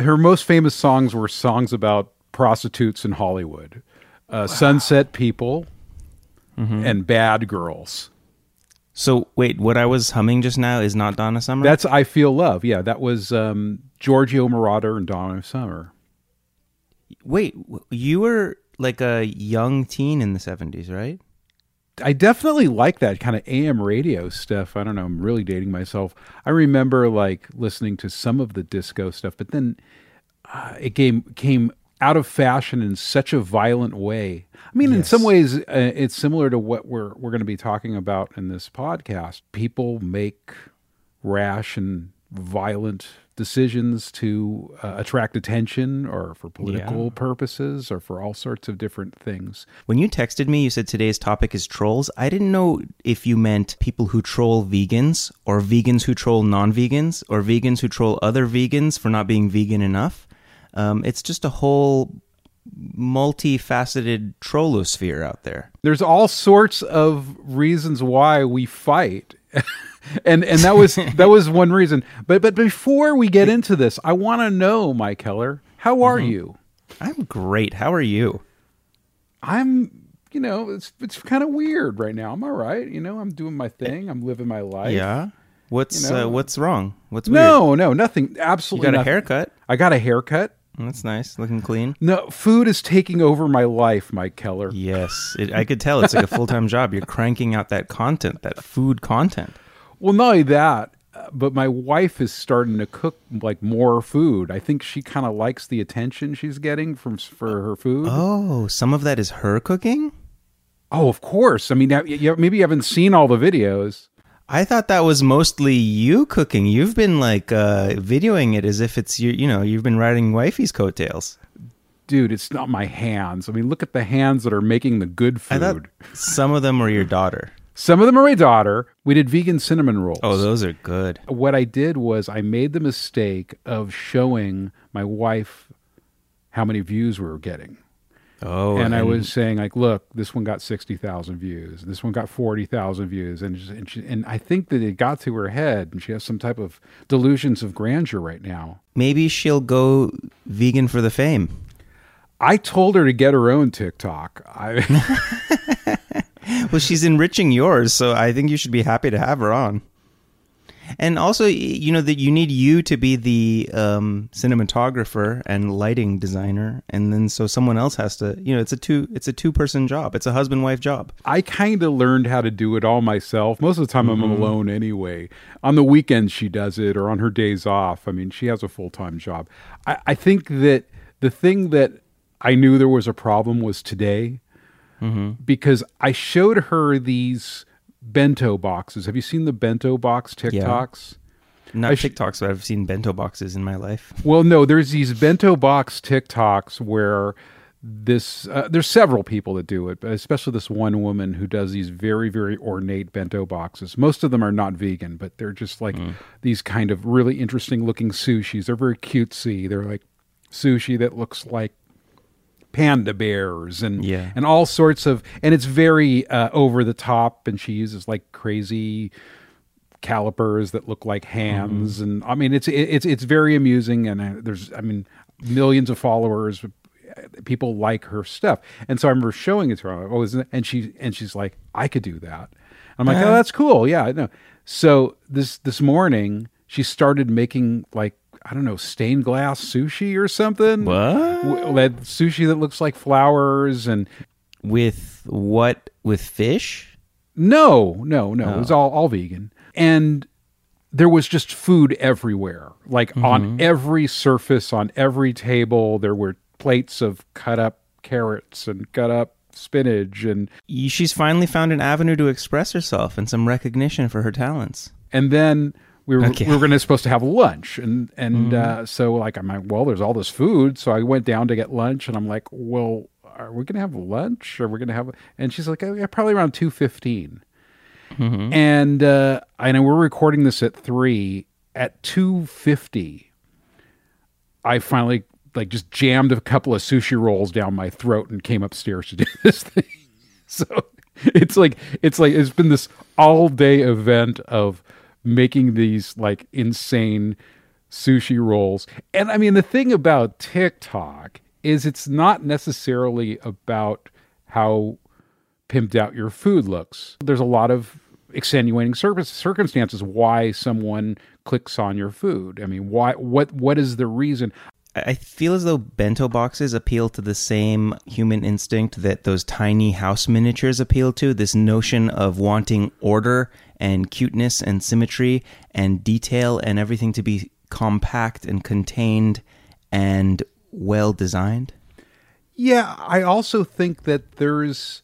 Her most famous songs were songs about prostitutes in Hollywood, uh, Sunset People, and Bad Girls. So wait, what I was humming just now is not Donna Summer. That's I Feel Love. Yeah, that was um, Giorgio Moroder and Donna Summer. wait, you were like a young teen in the seventies, right? I definitely like that kind of AM radio stuff. I don't know. I'm really dating myself. I remember like listening to some of the disco stuff, but then uh, it came came out of fashion in such a violent way. I mean, in some ways, uh, it's similar to what we're we're going to be talking about in this podcast. People make rash and violent decisions to uh, attract attention, or for political Yeah. purposes, or for all sorts of different things. When you texted me, you said today's topic is trolls. I didn't know if you meant people who troll vegans, or vegans who troll non-vegans, or vegans who troll other vegans for not being vegan enough. Um, it's just a whole multifaceted trollosphere out there. there's all sorts of reasons why we fight and and that was that was one reason but but before we get into this i want to know mike keller how are mm-hmm. you I'm great. How are you? i'm you know it's it's kind of weird right now i'm all right you know i'm doing my eh, thing i'm living my life Yeah. What's You know- uh, what's wrong? What's weird? no no nothing You absolutely got a haircut. i got a haircut mm, That's nice. Looking clean. no food is taking over my life mike keller Yes, it, I could tell it's like a full time job. You're cranking out that content, that food content. Well, not only that, uh, but my wife is starting to cook like more food. I think she kind of likes the attention she's getting from for her food. Oh, some of that is her cooking. Oh, of course. I mean, maybe you haven't seen all the videos. I thought that was mostly you cooking. You've been like uh, videoing it as if it's you. You know, you've been riding wifey's coattails. Dude, it's not my hands. I mean, look at the hands that are making the good food. some of them were your daughter. Some of them are my daughter. We did vegan cinnamon rolls. Oh, those are good. what I did was I made the mistake of showing my wife how many views we were getting. Oh, and I was saying like, look, this one got sixty thousand views, this one got forty thousand views, and just- and, she, and I think that it got to her head, and she has some type of delusions of grandeur right now. maybe she'll go vegan for the fame. I told her to get her own TikTok. I Well, she's enriching yours, so I think you should be happy to have her on. And also, you know that you need you to be the um, cinematographer and lighting designer, and then so someone else has to. You know, it's a two it's a two person job. It's a husband wife job. I kind of learned how to do it all myself. Most of the time, I'm alone anyway. On the weekends, she does it, or on her days off. I mean, she has a full time job. I, I think that the thing that I knew there was a problem was today, because I showed her these bento boxes. Have you seen the bento box TikToks? Not I sh- TikToks, but I've seen bento boxes in my life. Well, no, there's these bento box TikToks where this uh, there's several people that do it, but especially this one woman who does these very very ornate bento boxes. Most of them are not vegan, but they're just like these kind of really interesting looking sushis. They're very cutesy. They're like sushi that looks like panda bears and Yeah. and all sorts of and it's very uh, over the top and she uses like crazy calipers that look like hands and i mean it's it's it's very amusing and uh, there's i mean millions of followers people like her stuff. And so i remember showing it to her oh isn't and she and she's like i could do that. I'm like oh that's cool. Yeah i know. So this this morning she started making like i don't know stained glass sushi or something What? That sushi that looks like flowers and With what? With fish? No, no, no. It was oh. all all vegan, and there was just food everywhere, like on mm-hmm. every surface, on every table. There were plates of cut up carrots and cut up spinach, and She's finally found an avenue to express herself and some recognition for her talents. and then. We were, Okay. we were going to supposed to have lunch and and uh, so like I'm like well there's all this food so I went down to get lunch and I'm like well are we going to have lunch or we're going to have and she's like oh, yeah, probably around two and uh, I know we're recording this at three. At two fifty, I finally like just jammed a couple of sushi rolls down my throat and came upstairs to do this thing. So it's like it's like it's been this all day event of making these like insane sushi rolls. And I mean, the thing about TikTok is it's not necessarily about how pimped out your food looks. There's a lot of extenuating circumstances why someone clicks on your food. I mean, why what what is the reason? I feel as though bento boxes appeal to the same human instinct that those tiny house miniatures appeal to this notion of wanting order and cuteness and symmetry and detail and everything to be compact and contained and well designed. Yeah, I also think that there's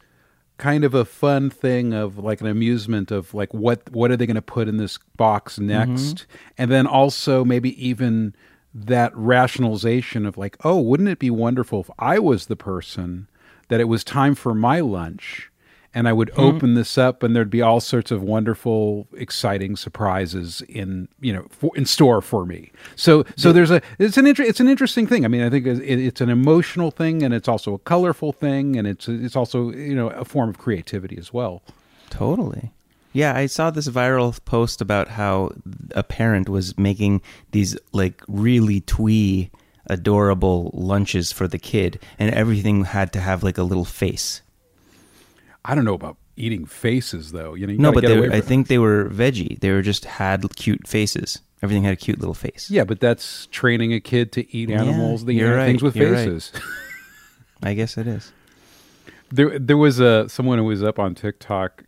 kind of a fun thing of like an amusement of like what what are they going to put in this box next mm-hmm. and then also maybe even that rationalization of like, oh, wouldn't it be wonderful if I was the person that it was time for my lunch and I would mm-hmm. open this up and there'd be all sorts of wonderful, exciting surprises in you know for, in store for me. So so there's a it's an inter- it's an interesting thing. I mean, I think it, it's an emotional thing and it's also a colorful thing and it's it's also you know a form of creativity as well. Totally. Yeah, I saw this viral post about how a parent was making these like really twee, adorable lunches for the kid, and everything had to have like a little face. I don't know about eating faces though. You know, you no, but they were, I think they were veggie. They were just had cute faces. Everything had a cute little face. Yeah, but that's training a kid to eat animals. Yeah, right, things with faces. Right. I guess it is. There, there was a someone who was up on TikTok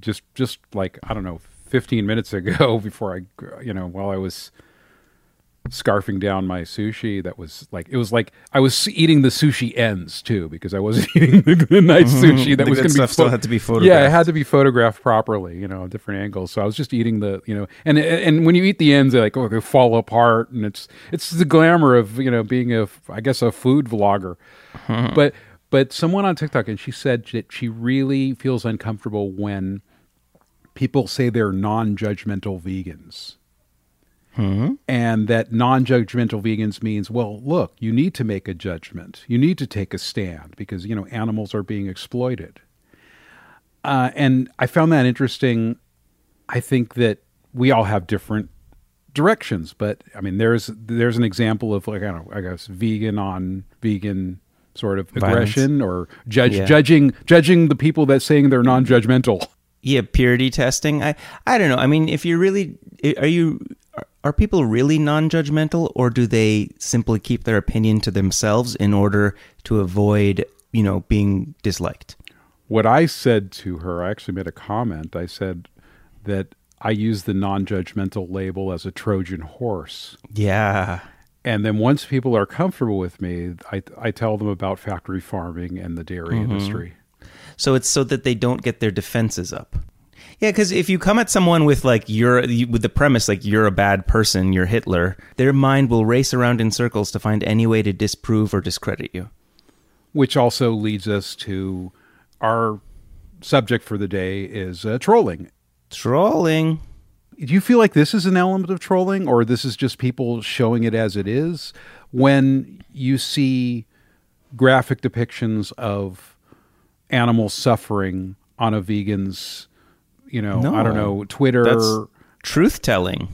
just just like I don't know, 15 minutes ago before I you know while I was scarfing down my sushi that was like it was like I was eating the sushi ends too because I wasn't eating the, the nice mm-hmm. sushi that was going to be still had to be photographed. Yeah, it had to be photographed properly, you know, different angles. So I was just eating the, you know, and and when you eat the ends, they like oh, they fall apart, and it's it's the glamour of you know being a I guess a food vlogger, mm-hmm. but but someone on TikTok and she said that she really feels uncomfortable when people say they're non-judgmental vegans. Mm-hmm. And that non judgmental vegans means, well, look, you need to make a judgment. You need to take a stand because, you know, animals are being exploited. Uh, and I found that interesting. I think that we all have different directions, but I mean, there's there's an example of like I don't know, I guess vegan on vegan sort of aggression or judge yeah. judging judging the people that saying they're non-judgmental yeah purity testing i i don't know i mean if you're really are you are people really non-judgmental or do they simply keep their opinion to themselves in order to avoid you know being disliked what i said to her i actually made a comment i said that i use the non-judgmental label as a trojan horse yeah and then once people are comfortable with me, I, I tell them about factory farming and the dairy mm-hmm. industry. So it's so that they don't get their defenses up. Yeah, because if you come at someone with like you're with the premise like you're a bad person, you're Hitler, their mind will race around in circles to find any way to disprove or discredit you. Which also leads us to our subject for the day is uh, trolling. Trolling do you feel like this is an element of trolling or this is just people showing it as it is when you see graphic depictions of animal suffering on a vegan's you know no, i don't know twitter truth telling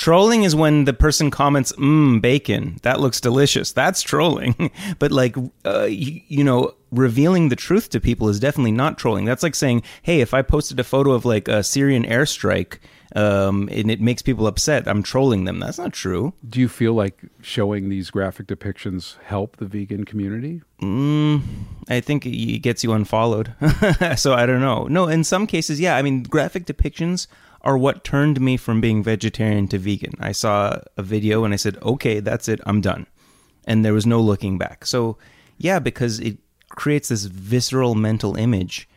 Trolling is when the person comments, mmm, bacon, that looks delicious. That's trolling. but like, uh, you, you, know, revealing the truth to people is definitely not trolling. That's like saying, hey, if I posted a photo of like a Syrian airstrike um, and it makes people upset, I'm trolling them. That's not true. Do you feel like showing these graphic depictions help the vegan community? Mm, I think it gets you unfollowed. so I don't know. No, in some cases, yeah. I mean, graphic depictions are what turned me from being vegetarian to vegan. I saw a video and I said, okay, that's it, I'm done. And there was no looking back. So, yeah, because it creates this visceral mental image.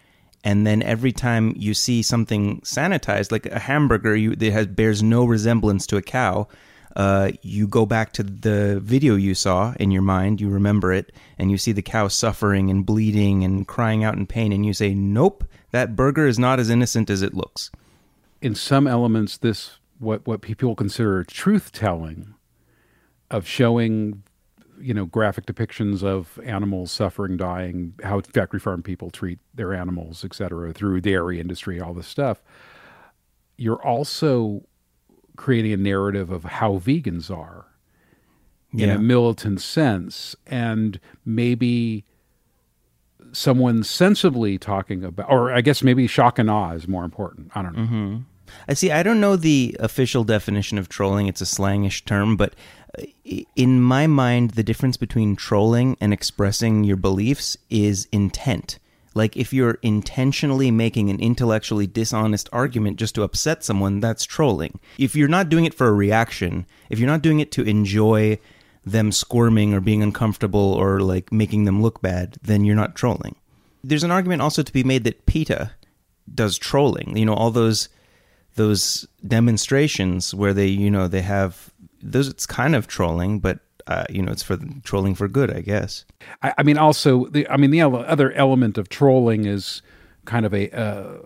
And then every time you see something sanitized, like a hamburger you, that has, bears no resemblance to a cow, uh, you go back to the video you saw in your mind, you remember it, and you see the cow suffering and bleeding and crying out in pain, and you say, Nope, that burger is not as innocent as it looks. In some elements, this what what people consider truth telling, of showing, you know, graphic depictions of animals suffering, dying, how factory farm people treat their animals, etc., through dairy industry, all this stuff. You're also creating a narrative of how vegans are in a militant sense and maybe someone sensibly talking about or i guess maybe shock and awe is more important i don't know mm-hmm. I see. I don't know the official definition of trolling. It's a slangish term, but in my mind, the difference between trolling and expressing your beliefs is intent. Like if you're intentionally making an intellectually dishonest argument just to upset someone, that's trolling. If you're not doing it for a reaction, if you're not doing it to enjoy them squirming or being uncomfortable or like making them look bad, then you're not trolling. There's an argument also to be made that PETA does trolling. You know, all those those demonstrations where they, you know, they have those. It's kind of trolling, but uh, you know, it's for trolling for good, I guess. I, I mean, also, the, I mean, the ele- other element of trolling is kind of a uh,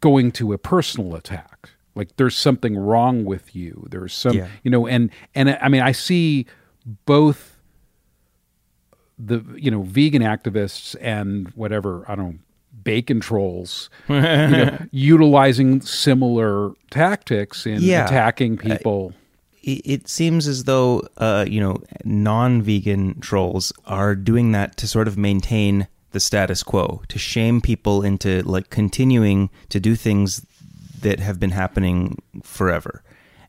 going to a personal attack. Like there's something wrong with you. There's some, Yeah. you know, and and I mean, I see both the you know vegan activists and whatever I don't know bacon trolls you know, utilizing similar tactics in Yeah. attacking people. it, it seems as though uh, you know non-vegan trolls are doing that to sort of maintain the status quo to shame people into like continuing to do things that have been happening forever.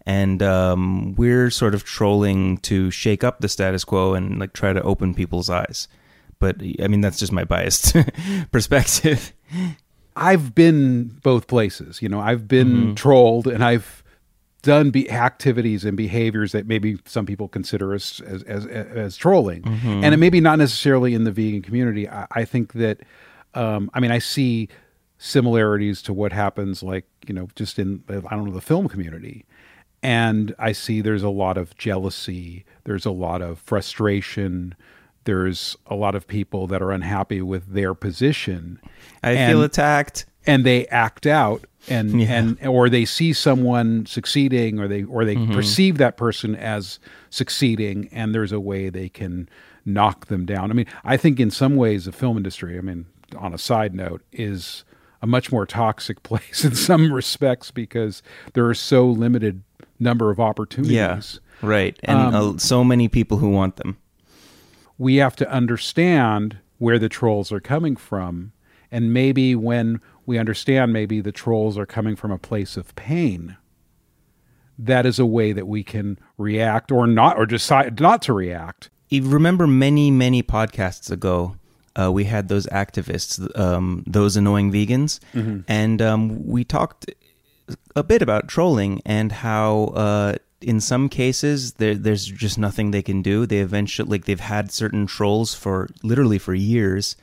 And um, we're sort of trolling to shake up the status quo and like try to open people's eyes. But i mean that's just my biased perspective. I've been both places. You know, I've been trolled and I've done be- activities and behaviors that maybe some people consider as as as, as trolling, and it may be not necessarily in the vegan community. I, I think that, um, I mean, I see similarities to what happens, like you know, just in I don't know the film community, and I see there's a lot of jealousy, there's a lot of frustration. There's a lot of people that are unhappy with their position. i And- feel attacked and they act out and Yeah. and or they see someone succeeding or they or they Mm-hmm. perceive that person as succeeding and there's a way they can knock them down. I mean, I think in some ways the film industry, I mean, on a side note, is a much more toxic place in some respects because there are so limited number of opportunities. yeah right and uh, so many people who want them we have to understand where the trolls are coming from. And maybe when we understand maybe the trolls are coming from a place of pain, that is a way that we can react or not, or decide not to react. you remember many many podcasts ago uh, we had those activists um, those annoying vegans and um, we talked a bit about trolling and how uh, in some cases there, there's just nothing they can do. They eventually like they've had certain trolls for literally for years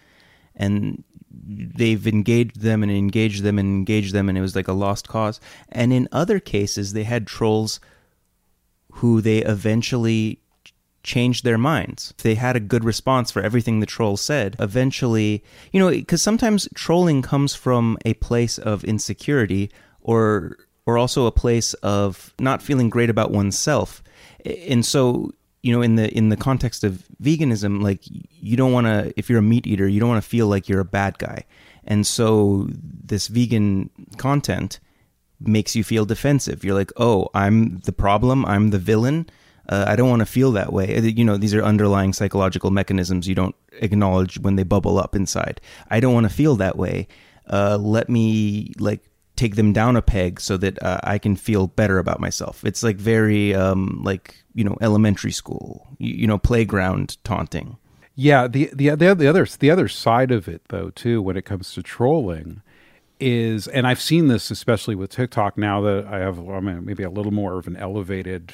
and they've engaged them and engaged them and engaged them and it was like a lost cause and in other cases they had trolls who they eventually changed their minds. They had a good response for everything the troll said. Eventually, you know, because sometimes trolling comes from a place of insecurity or or also a place of not feeling great about oneself. And so, you know, in the in the context of veganism, like you don't want to if you're a meat eater, you don't want to feel like you're a bad guy. And so this vegan content makes you feel defensive. You're like, oh, I'm the problem. I'm the villain. Uh, I don't want to feel that way. Uh, You know, these are underlying psychological mechanisms you don't acknowledge when they bubble up inside. I don't want to feel that way. Uh, let me like take them down a peg so that uh, I can feel better about myself. It's like very um, like you know elementary school, you, you know, playground taunting. Yeah, the the the the other the other side of it though too when it comes to trolling is and I've seen this especially with TikTok now that I have I mean, maybe a little more of an elevated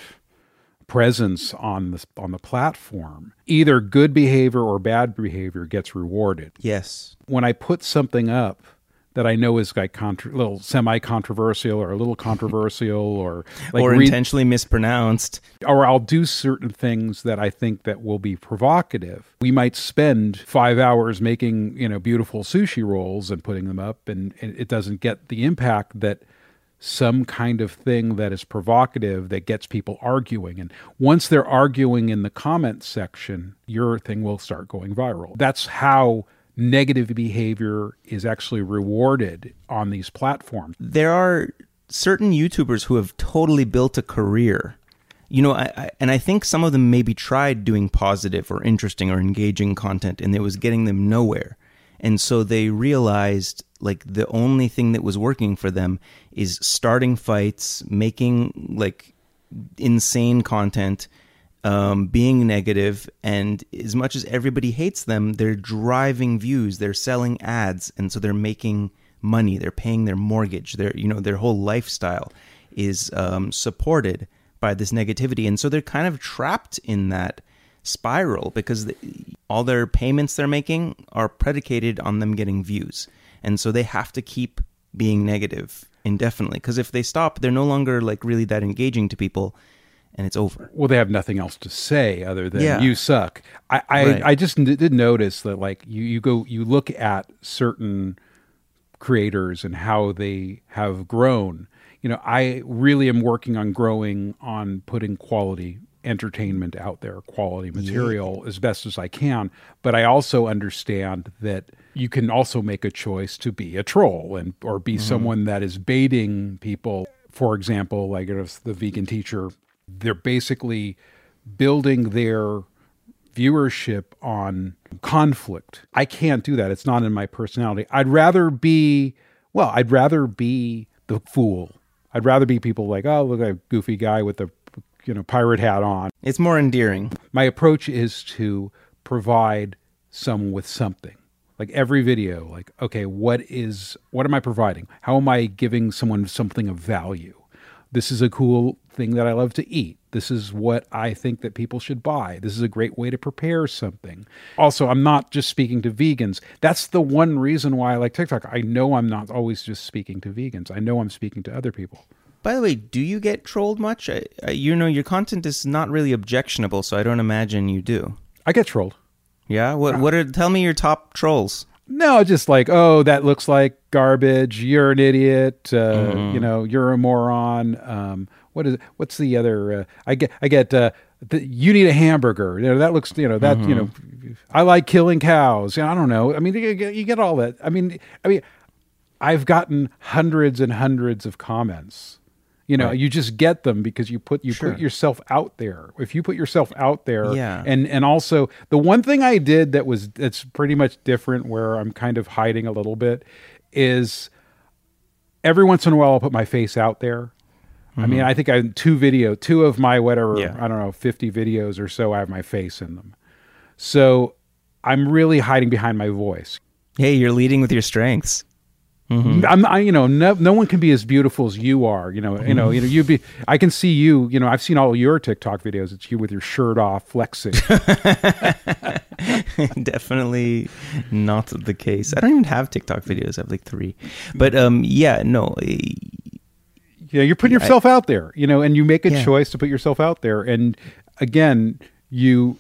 presence on the on the platform. Either good behavior or bad behavior gets rewarded. Yes. When I put something up that I know is like contra- little semi controversial or a little controversial or like or re- intentionally mispronounced. or I'll do certain things that I think that will be provocative. We might spend five hours making, you know, beautiful sushi rolls and putting them up, and, and it doesn't get the impact that some kind of thing that is provocative that gets people arguing. And once they're arguing in the comment section, your thing will start going viral. That's how negative behavior is actually rewarded on these platforms. there are certain YouTubers who have totally built a career. You know, I, I, and I think some of them maybe tried doing positive or interesting or engaging content, and it was getting them nowhere. And so they realized like the only thing that was working for them is starting fights, making like insane content, um, being negative, and as much as everybody hates them, they're driving views, they're selling ads, and so they're making money, they're paying their mortgage, their you know their whole lifestyle is um, supported by this negativity, and so they're kind of trapped in that spiral because the, all their payments they're making are predicated on them getting views, and so they have to keep being negative indefinitely because if they stop, they're no longer like really that engaging to people and it's over. Well, they have nothing else to say other than Yeah. you suck. I I, Right. I just n- did notice that like you you go you look at certain creators and how they have grown. You know, I really am working on growing on putting quality entertainment out there, quality material as best as I can. But I also understand that you can also make a choice to be a troll and or be mm-hmm. someone that is baiting people. For example, like if the vegan teacher, they're basically building their viewership on conflict. I can't do that. It's not in my personality. I'd rather be, well, I'd rather be the fool. I'd rather be people like, oh, look a goofy guy with the, you know, pirate hat on. It's more endearing. My approach is to provide someone with something. Like every video, like, okay, what is, what am I providing? How am I giving someone something of value? This is a cool thing that I love to eat. This is what I think that people should buy. This is a great way to prepare something. Also, I'm not just speaking to vegans. That's the one reason why I like TikTok. I know I'm not always just speaking to vegans. I know I'm speaking to other people. By the way, do you get trolled much? I, I, you know, your content is not really objectionable, so I don't imagine you do. I get trolled. Yeah. What? Uh, what are? Tell me your top trolls. No, just like, oh, that looks like garbage. You're an idiot. Uh, You know, you're a moron. Um, what is? What's the other? Uh, I get. I get. Uh, the, you need a hamburger. You know, that looks. You know that. You know, I like killing cows. I don't know. I mean, you get, you get all that. I mean, I mean, I've gotten hundreds and hundreds of comments. You know, you just get them because you put you Sure. put yourself out there. If you put yourself out there, Yeah. and and also the one thing I did that was that's pretty much different, where I'm kind of hiding a little bit, is every once in a while I'll put my face out there. I mean, mm-hmm. I think I two video, two of my whatever Yeah. I don't know, fifty videos or so. I have my face in them, so I'm really hiding behind my voice. Hey, you're leading with your strengths. I'm, I, you know, no, no one can be as beautiful as you are. You know, you know, you know, you be. I can see you. You know, I've seen all your TikTok videos. It's you with your shirt off, flexing. Definitely not the case. I don't even have TikTok videos. I have like three. But um, yeah, no. eh, know, you're putting yourself out there. You know, and you make a Yeah. choice to put yourself out there. And again, you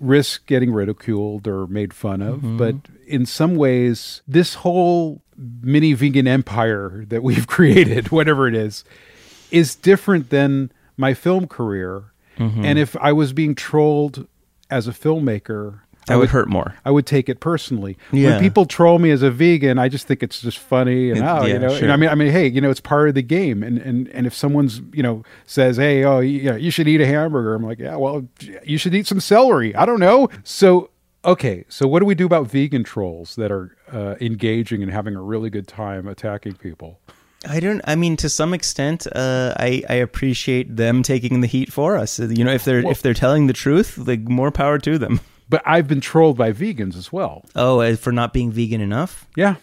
risk getting ridiculed or made fun of. Mm-hmm. But in some ways, this whole mini vegan empire that we've created, whatever it is, is different than my film career. Mm-hmm. And if I was being trolled as a filmmaker, That would hurt more. I would take it personally. Yeah. When people troll me as a vegan, I just think it's just funny and It- oh, yeah, you know. sure. And I mean, I mean, hey, you know, it's part of the game. And and and if someone's you know says, hey, oh, you, you know, you should eat a hamburger, I'm like, yeah, well, you should eat some celery. I don't know. So okay, so what do we do about vegan trolls that are uh, engaging and having a really good time attacking people? I don't. I mean, to some extent, uh, I I appreciate them taking the heat for us. You know, if they're if they're telling the truth, like more power to them. But I've been trolled by vegans as well. Oh, uh, for not being vegan enough. Yeah.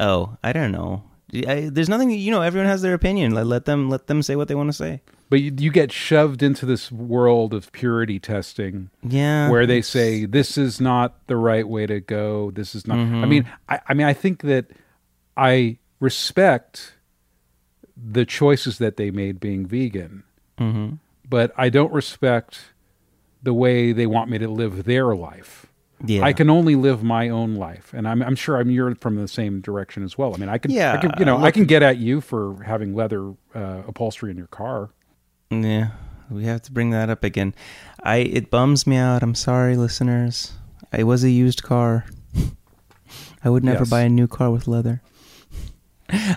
Oh, I don't know. I, there's nothing. You know, everyone has their opinion. Let, let them let them say what they want to say. But you, you get shoved into this world of purity testing Yeah. where they say this is not the right way to go. This is not. Mm-hmm. I mean, I, I mean, I think that I respect the choices that they made being vegan, Mhm. but I don't respect the way they want me to live their life. Yeah. I can only live my own life, and I'm, I'm sure I'm you're from the same direction as well. I mean, I can, Yeah, I can, you know, I can get at you for having leather uh, upholstery in your car. Yeah, we have to bring that up again. I it bums me out. I'm sorry, listeners. It was a used car. I would never Yes. buy a new car with leather.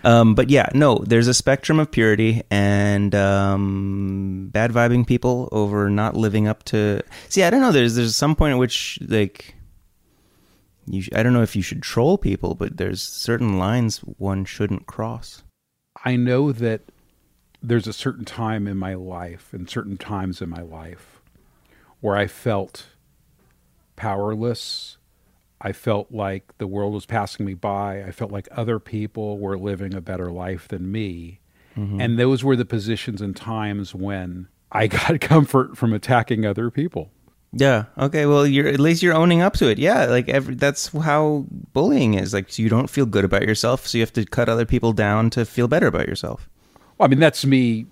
Um, but yeah, no, there's a spectrum of purity and um, bad vibing people over not living up to. See, I don't know. There's there's some point at which like you. sh- I don't know if you should troll people, but there's certain lines one shouldn't cross. I know that there's a certain time in my life and certain times in my life where I felt powerless. I felt like the world was passing me by. I felt like other people were living a better life than me. Mm-hmm. And those were the positions and times when I got comfort from attacking other people. Yeah. Okay. Well, you're at least you're owning up to it. Yeah. Like every that's how bullying is. Like you don't feel good about yourself, so you have to cut other people down to feel better about yourself. I mean, that's me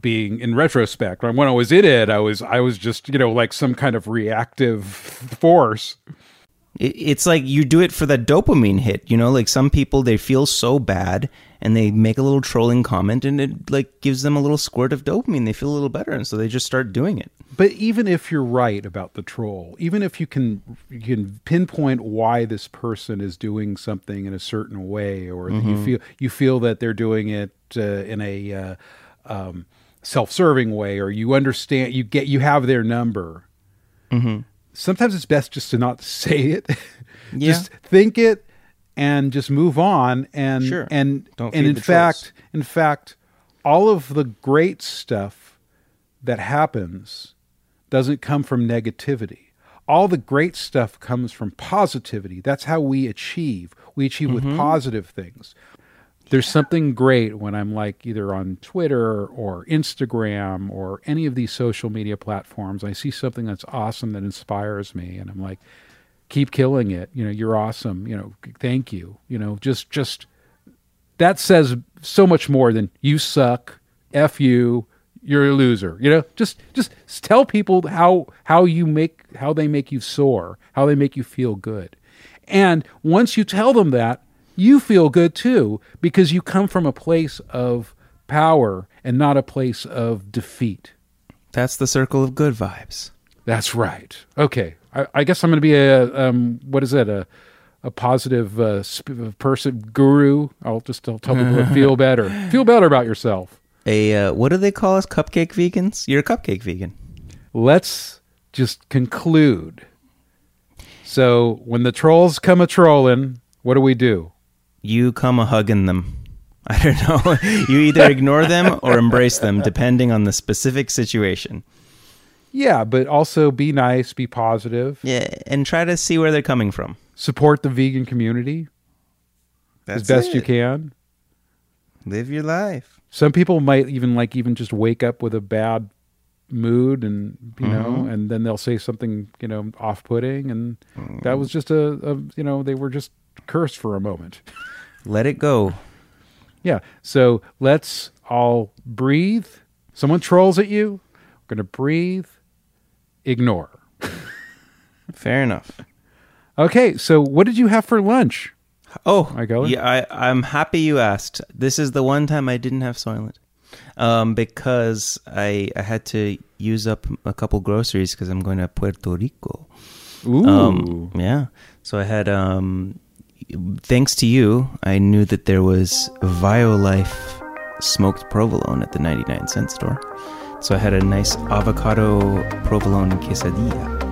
being in retrospect. When I was in it, I was I was just you know like some kind of reactive force. It's like you do it for that dopamine hit. You know, like some people they feel so bad and they make a little trolling comment and it like gives them a little squirt of dopamine. They feel a little better, and so they just start doing it. But even if you're right about the troll, even if you can you can pinpoint why this person is doing something in a certain way, or that you mm-hmm. feel you feel that they're doing it in a uh, um, self-serving way, or you understand you get you have their number. Sometimes it's best just to not say it. Yeah. just think it and just move on. And Sure. and Don't and in fact, trolls. in fact, all of the great stuff that happens doesn't come from negativity. All the great stuff comes from positivity. That's how we achieve. We achieve Mm-hmm. with positive things. There's something great when I'm like either on Twitter or Instagram or any of these social media platforms. I see something that's awesome that inspires me, and I'm like, keep killing it. You know, you're awesome. You know, thank you. You know, just just that says so much more than you suck, f you, you're a loser. You know, just just tell people how how you make how they make you soar, how they make you feel good. And once you tell them that, you feel good too because you come from a place of power and not a place of defeat. That's the circle of good vibes. That's right. Okay, I, I guess I'm going to be a um, what is it a a positive uh, sp- person guru. I'll just tell, tell people to feel better, feel better about yourself. A uh, what do they call us? Cupcake vegans? You're a cupcake vegan. Let's just conclude. So when the trolls come a trolling, what do we do? You come a hugging them. I don't know. you either ignore them or embrace them, depending on the specific situation. Yeah, but also be nice, be positive, Yeah, and try to see where they're coming from. support the vegan community as best you can. Live your life. Some people might even like even just wake up with a bad mood and you know mm-hmm. and then they'll say something you know off-putting and mm. that was just a, a you know they were just cursed for a moment Let it go. yeah so let's all breathe someone trolls at you we're gonna breathe ignore Fair enough. okay so what did you have for lunch Oh, I go? Yeah, I, I'm happy you asked. This is the one time I didn't have Soylent. Um, because I, I had to use up a couple groceries because I'm going to Puerto Rico. ooh Um, yeah. So I had, um, thanks to you, I knew that there was Violife smoked provolone at the 99 cent store. So I had a nice avocado provolone quesadilla.